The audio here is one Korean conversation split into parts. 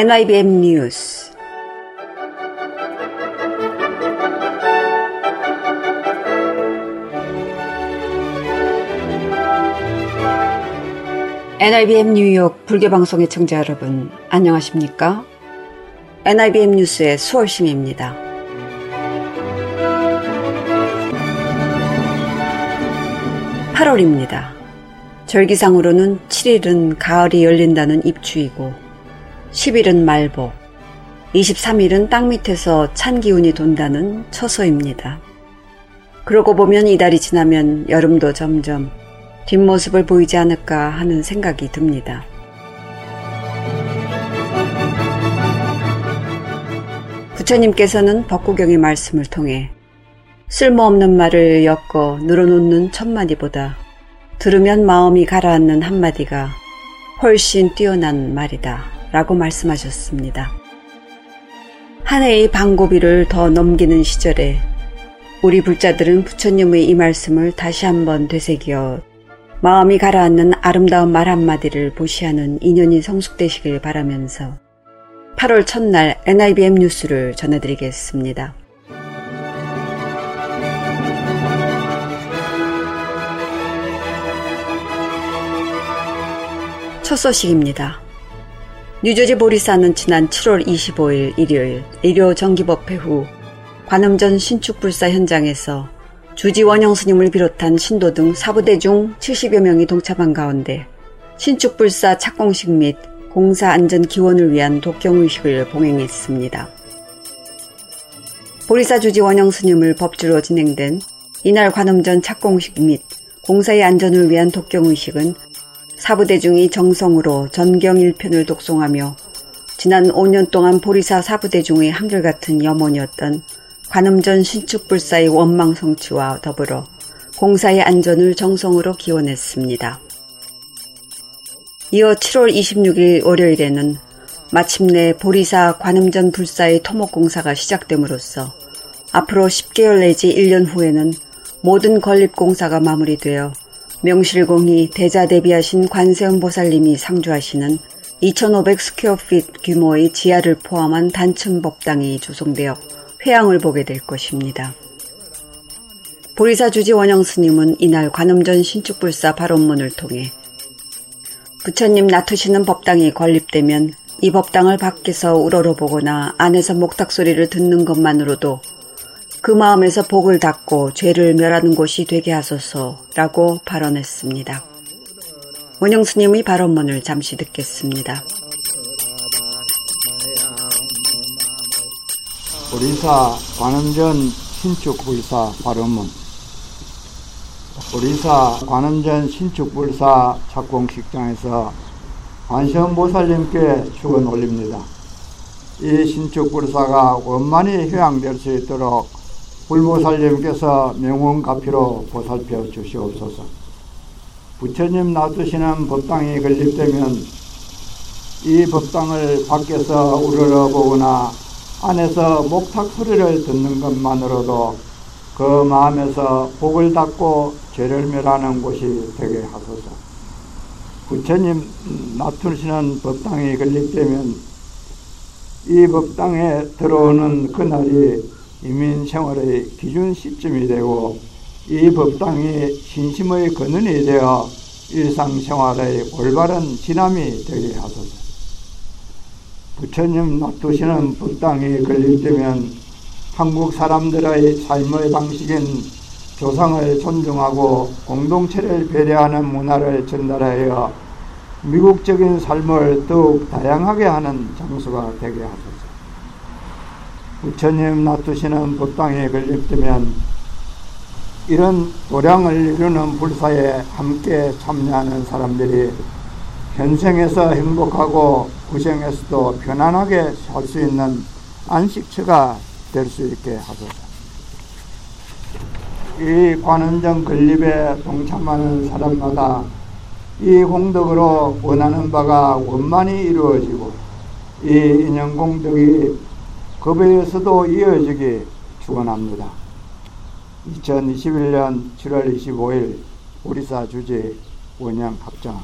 NIBM 뉴스 NIBM 뉴욕 불교방송의 청자 여러분 안녕하십니까? NIBM 뉴스의 수월심입니다. (8월입니다) 절기상으로는 7일은 가을이 열린다는 입추이고 10일은 말복, 23일은 땅 밑에서 찬 기운이 돈다는 처소입니다. 그러고 보면 이달이 지나면 여름도 점점 뒷모습을 보이지 않을까 하는 생각이 듭니다. 부처님께서는 법구경의 말씀을 통해 쓸모없는 말을 엮어 늘어놓는 천마디보다 들으면 마음이 가라앉는 한마디가 훨씬 뛰어난 말이다. 라고 말씀하셨습니다. 한 해의 방고비를 더 넘기는 시절에 우리 불자들은 부처님의 이 말씀을 다시 한번 되새겨 마음이 가라앉는 아름다운 말 한마디를 보시하는 인연이 성숙되시길 바라면서 8월 첫날 NIBM 뉴스를 전해드리겠습니다. 첫 소식입니다. 뉴저지 보리사는 지난 7월 25일 일요일 일요 정기법회 후 관음전 신축불사 현장에서 주지 원영 스님을 비롯한 신도 등 사부대 중 70여 명이 동참한 가운데 신축불사 착공식 및 공사 안전 기원을 위한 독경의식을 봉행했습니다. 보리사 주지 원영 스님을 법주로 진행된 이날 관음전 착공식 및 공사의 안전을 위한 독경의식은 사부대중이 정성으로 전경 1편을 독송하며 지난 5년 동안 보리사 사부대중의 한결같은 염원이었던 관음전 신축불사의 원망 성취와 더불어 공사의 안전을 정성으로 기원했습니다. 이어 7월 26일 월요일에는 마침내 보리사 관음전 불사의 토목공사가 시작됨으로써 앞으로 10개월 내지 1년 후에는 모든 건립공사가 마무리되어 명실공히 대자 대비하신 관세음 보살님이 상주하시는 2500 square feet 규모의 지하를 포함한 단층 법당이 조성되어 회향을 보게 될 것입니다. 보리사 주지 원영 스님은 이날 관음전 신축불사 발원문을 통해 부처님 놔두시는 법당이 건립되면 이 법당을 밖에서 우러러보거나 안에서 목탁 소리를 듣는 것만으로도 그 마음에서 복을 닦고 죄를 멸하는 곳이 되게 하소서라고 발언했습니다. 원영 스님의 발언문을 잠시 듣겠습니다. 우리사 관음전 신축 불사 발언문 우리사 관음전 신축불사 착공식장에서 관세음보살님께 축원 올립니다. 이 신축불사가 원만히 휴양될 수 있도록 불보살님께서 명원가피로 보살펴 주시옵소서. 부처님 놔두시는 법당이 건립되면 이 법당을 밖에서 우러러 보거나 안에서 목탁 소리를 듣는 것만으로도 그 마음에서 복을 닦고 죄를 멸하는 곳이 되게 하소서. 부처님 놔두시는 법당이 건립되면 이 법당에 들어오는 그날이 이민 생활의 기준 시점이 되고 이 법당이 신심의 근원이 되어 일상생활의 올바른 진함이 되게 하소서. 부처님 놔두시는 법당이 건립되면 한국 사람들의 삶의 방식인 조상을 존중하고 공동체를 배려하는 문화를 전달하여 미국적인 삶을 더욱 다양하게 하는 장소가 되게 하소서. 부처님 놔두시는 법당에 걸립되면 이런 도량을 이루는 불사에 함께 참여하는 사람들이 현생에서 행복하고 구생에서도 편안하게 살 수 있는 안식처가 될 수 있게 하소서. 이 관원정 건립에 동참하는 사람마다 이 공덕으로 원하는 바가 원만히 이루어지고 이 인연 공덕이 그 배에서도 이어지기 축원합니다. 2021년 7월 25일 보리사 주지 원영 합정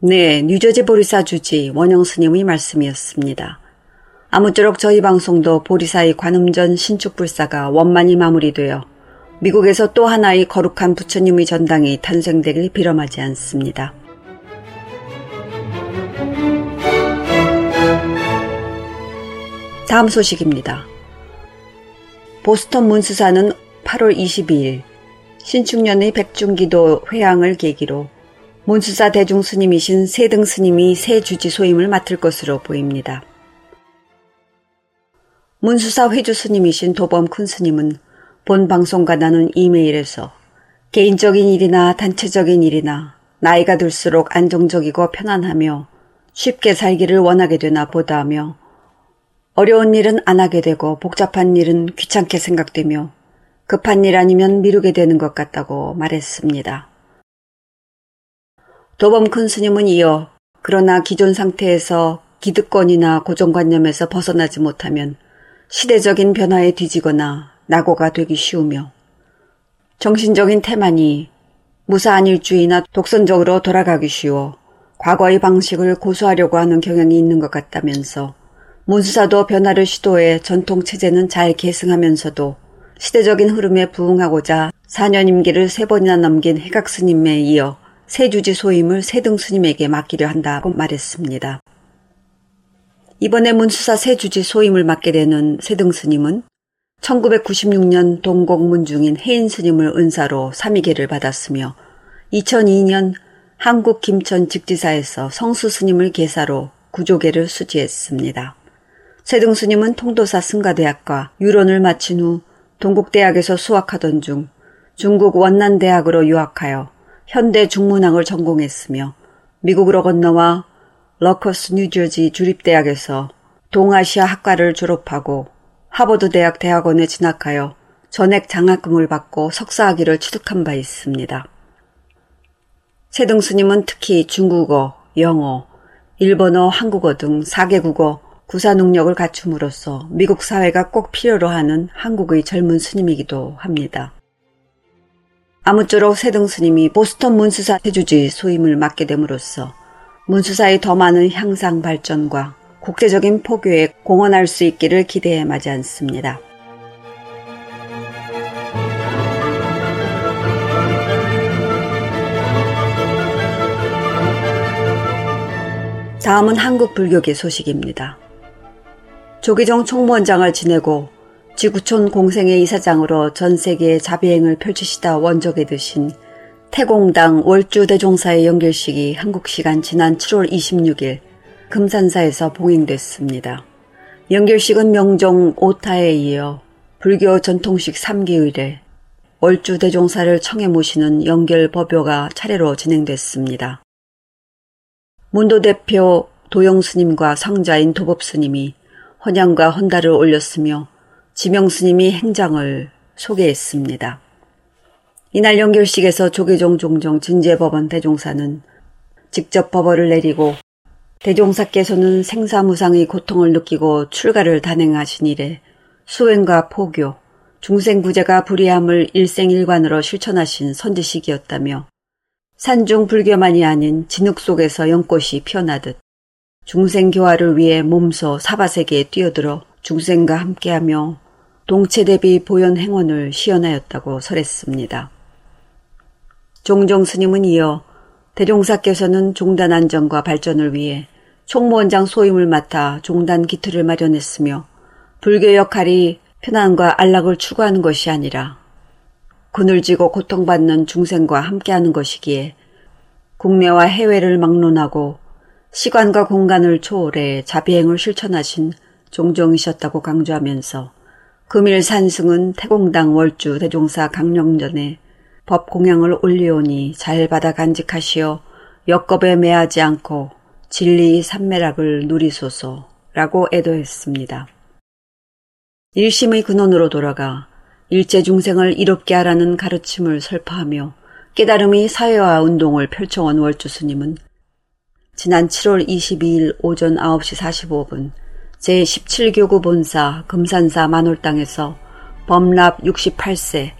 네, 뉴저지 보리사 주지 원영 스님의 말씀이었습니다. 아무쪼록 저희 방송도 보리사의 관음전 신축불사가 원만히 마무리되어 미국에서 또 하나의 거룩한 부처님의 전당이 탄생되길 빌어마지 않습니다. 다음 소식입니다. 보스턴 문수사는 8월 22일 신축년의 백중기도 회항을 계기로 문수사 대중스님이신 세등 스님이 새 주지 소임을 맡을 것으로 보입니다. 문수사 회주 스님이신 도범 큰 스님은 본 방송과 나눈 이메일에서 개인적인 일이나 단체적인 일이나 나이가 들수록 안정적이고 편안하며 쉽게 살기를 원하게 되나 보다 하며 어려운 일은 안 하게 되고 복잡한 일은 귀찮게 생각되며 급한 일 아니면 미루게 되는 것 같다고 말했습니다. 도범 큰 스님은 이어 그러나 기존 상태에서 기득권이나 고정관념에서 벗어나지 못하면 시대적인 변화에 뒤지거나 낙오가 되기 쉬우며 정신적인 태만이 무사한 일주의나 독선적으로 돌아가기 쉬워 과거의 방식을 고수하려고 하는 경향이 있는 것 같다면서 문수사도 변화를 시도해 전통 체제는 잘 계승하면서도 시대적인 흐름에 부응하고자 4년 임기를 세 번이나 넘긴 해각 스님에 이어 세주지 소임을 세등 스님에게 맡기려 한다고 말했습니다. 이번에 문수사 세주지 소임을 맡게 되는 세등 스님은 1996년 동곡문 중인 해인 스님을 은사로 삼위계를 받았으며 2002년 한국 김천 직지사에서 성수 스님을 계사로 구조계를 수지했습니다. 세등 스님은 통도사 승가대학과 유론을 마친 후 동국대학에서 수학하던 중 중국 원난대학으로 유학하여 현대 중문학을 전공했으며 미국으로 건너와 러커스 뉴저지 주립대학에서 동아시아 학과를 졸업하고 하버드 대학 대학원에 진학하여 전액 장학금을 받고 석사학위를 취득한 바 있습니다. 세등 스님은 특히 중국어, 영어, 일본어, 한국어 등 4개 국어 구사 능력을 갖춤으로써 미국 사회가 꼭 필요로 하는 한국의 젊은 스님이기도 합니다. 아무쪼록 세등 스님이 보스턴 문수사 세주지 소임을 맡게 됨으로써 문수사의 더 많은 향상 발전과 국제적인 포교에 공헌할 수 있기를 기대해 마지 않습니다. 다음은 한국 불교계 소식입니다. 조기정 총무원장을 지내고 지구촌 공생의 이사장으로 전 세계에 자비행을 펼치시다 원적에 드신 태공당 월주 대종사의 연결식이 한국 시간 지난 7월 26일 금산사에서 봉행됐습니다. 연결식은 명종 오타에 이어 불교 전통식 3기의례 월주 대종사를 청해 모시는 연결 법요가 차례로 진행됐습니다. 문도 대표 도영 스님과 성자인 도법 스님이 헌양과 헌달을 올렸으며 지명 스님이 행장을 소개했습니다. 이날 연결식에서 조계종 종정 진제법원 대종사는 직접 법어를 내리고 대종사께서는 생사무상의 고통을 느끼고 출가를 단행하신 이래 수행과 포교, 중생구제가 불이함을 일생일관으로 실천하신 선지식이었다며 산중 불교만이 아닌 진흙 속에서 연꽃이 피어나듯 중생교화를 위해 몸소 사바세계에 뛰어들어 중생과 함께하며 동체 대비 보현 행원을 시연하였다고 설했습니다. 종종 스님은 이어 대종사께서는 종단 안정과 발전을 위해 총무원장 소임을 맡아 종단 기틀을 마련했으며 불교 역할이 편안과 안락을 추구하는 것이 아니라 그늘지고 고통받는 중생과 함께하는 것이기에 국내와 해외를 막론하고 시간과 공간을 초월해 자비행을 실천하신 종종이셨다고 강조하면서 금일 산승은 태공당 월주 대종사 강령전에 법 공양을 올리오니 잘 받아 간직하시어 역겁에 매하지 않고 진리 삼매락을 누리소서라고 애도했습니다. 일심의 근원으로 돌아가 일제 중생을 이롭게 하라는 가르침을 설파하며 깨달음의 사회화 운동을 펼쳐온 월주 스님은 지난 7월 22일 오전 9시 45분 제17교구 본사 금산사 만월당에서 범납 68세,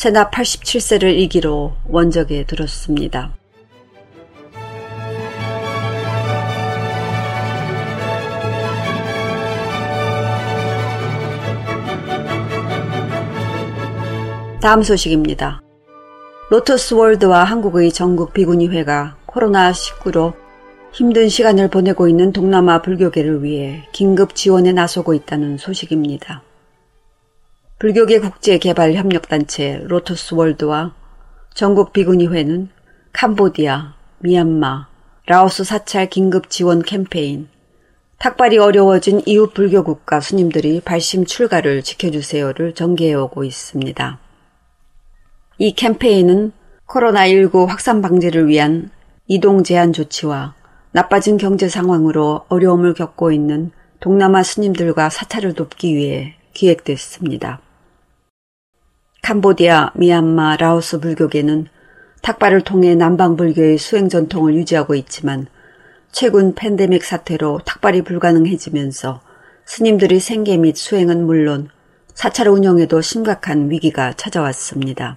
세납 87세를 이기로 원적에 들었습니다. 다음 소식입니다. 로터스 월드와 한국의 전국 비구니회가 코로나19로 힘든 시간을 보내고 있는 동남아 불교계를 위해 긴급 지원에 나서고 있다는 소식입니다. 불교계 국제개발협력단체 로터스 월드와 전국 비구니회는 캄보디아, 미얀마, 라오스 사찰 긴급 지원 캠페인, 탁발이 어려워진 이웃 불교 국가 스님들이 발심 출가를 지켜주세요를 전개해오고 있습니다. 이 캠페인은 코로나19 확산 방지를 위한 이동 제한 조치와 나빠진 경제 상황으로 어려움을 겪고 있는 동남아 스님들과 사찰을 돕기 위해 기획됐습니다. 캄보디아, 미얀마, 라오스 불교계는 탁발을 통해 남방 불교의 수행 전통을 유지하고 있지만 최근 팬데믹 사태로 탁발이 불가능해지면서 스님들의 생계 및 수행은 물론 사찰 운영에도 심각한 위기가 찾아왔습니다.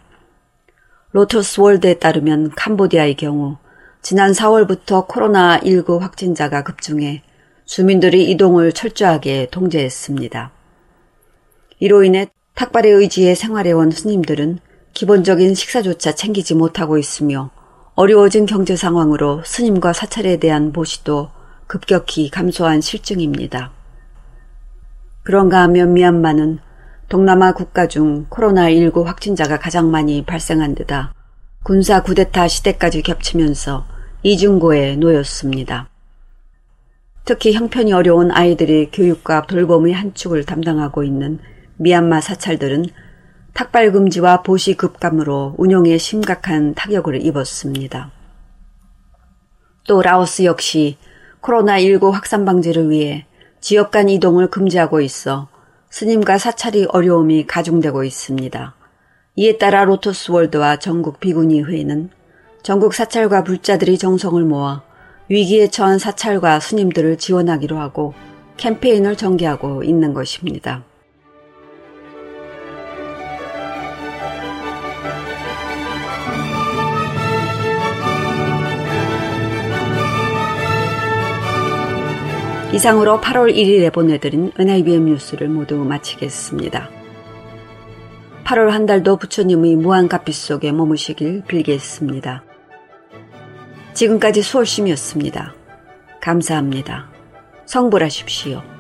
로터스 월드에 따르면 캄보디아의 경우 지난 4월부터 코로나19 확진자가 급증해 주민들이 이동을 철저하게 통제했습니다. 이로 인해 탁발의 의지에 생활해온 스님들은 기본적인 식사조차 챙기지 못하고 있으며 어려워진 경제 상황으로 스님과 사찰에 대한 보시도 급격히 감소한 실증입니다. 그런가 하면 미얀마는 동남아 국가 중 코로나19 확진자가 가장 많이 발생한 데다 군사 구데타 시대까지 겹치면서 이중고에 놓였습니다. 특히 형편이 어려운 아이들의 교육과 돌봄의 한 축을 담당하고 있는 미얀마 사찰들은 탁발 금지와 보시 급감으로 운영에 심각한 타격을 입었습니다. 또 라오스 역시 코로나19 확산 방지를 위해 지역 간 이동을 금지하고 있어 스님과 사찰이 어려움이 가중되고 있습니다. 이에 따라 로토스 월드와 전국 비구니 회는 전국 사찰과 불자들이 정성을 모아 위기에 처한 사찰과 스님들을 지원하기로 하고 캠페인을 전개하고 있는 것입니다. 이상으로 8월 1일에 보내드린 은하이비엠 뉴스를 모두 마치겠습니다. 8월 한 달도 부처님의 무한가피 속에 머무시길 빌겠습니다. 지금까지 수월심이었습니다. 감사합니다. 성불하십시오.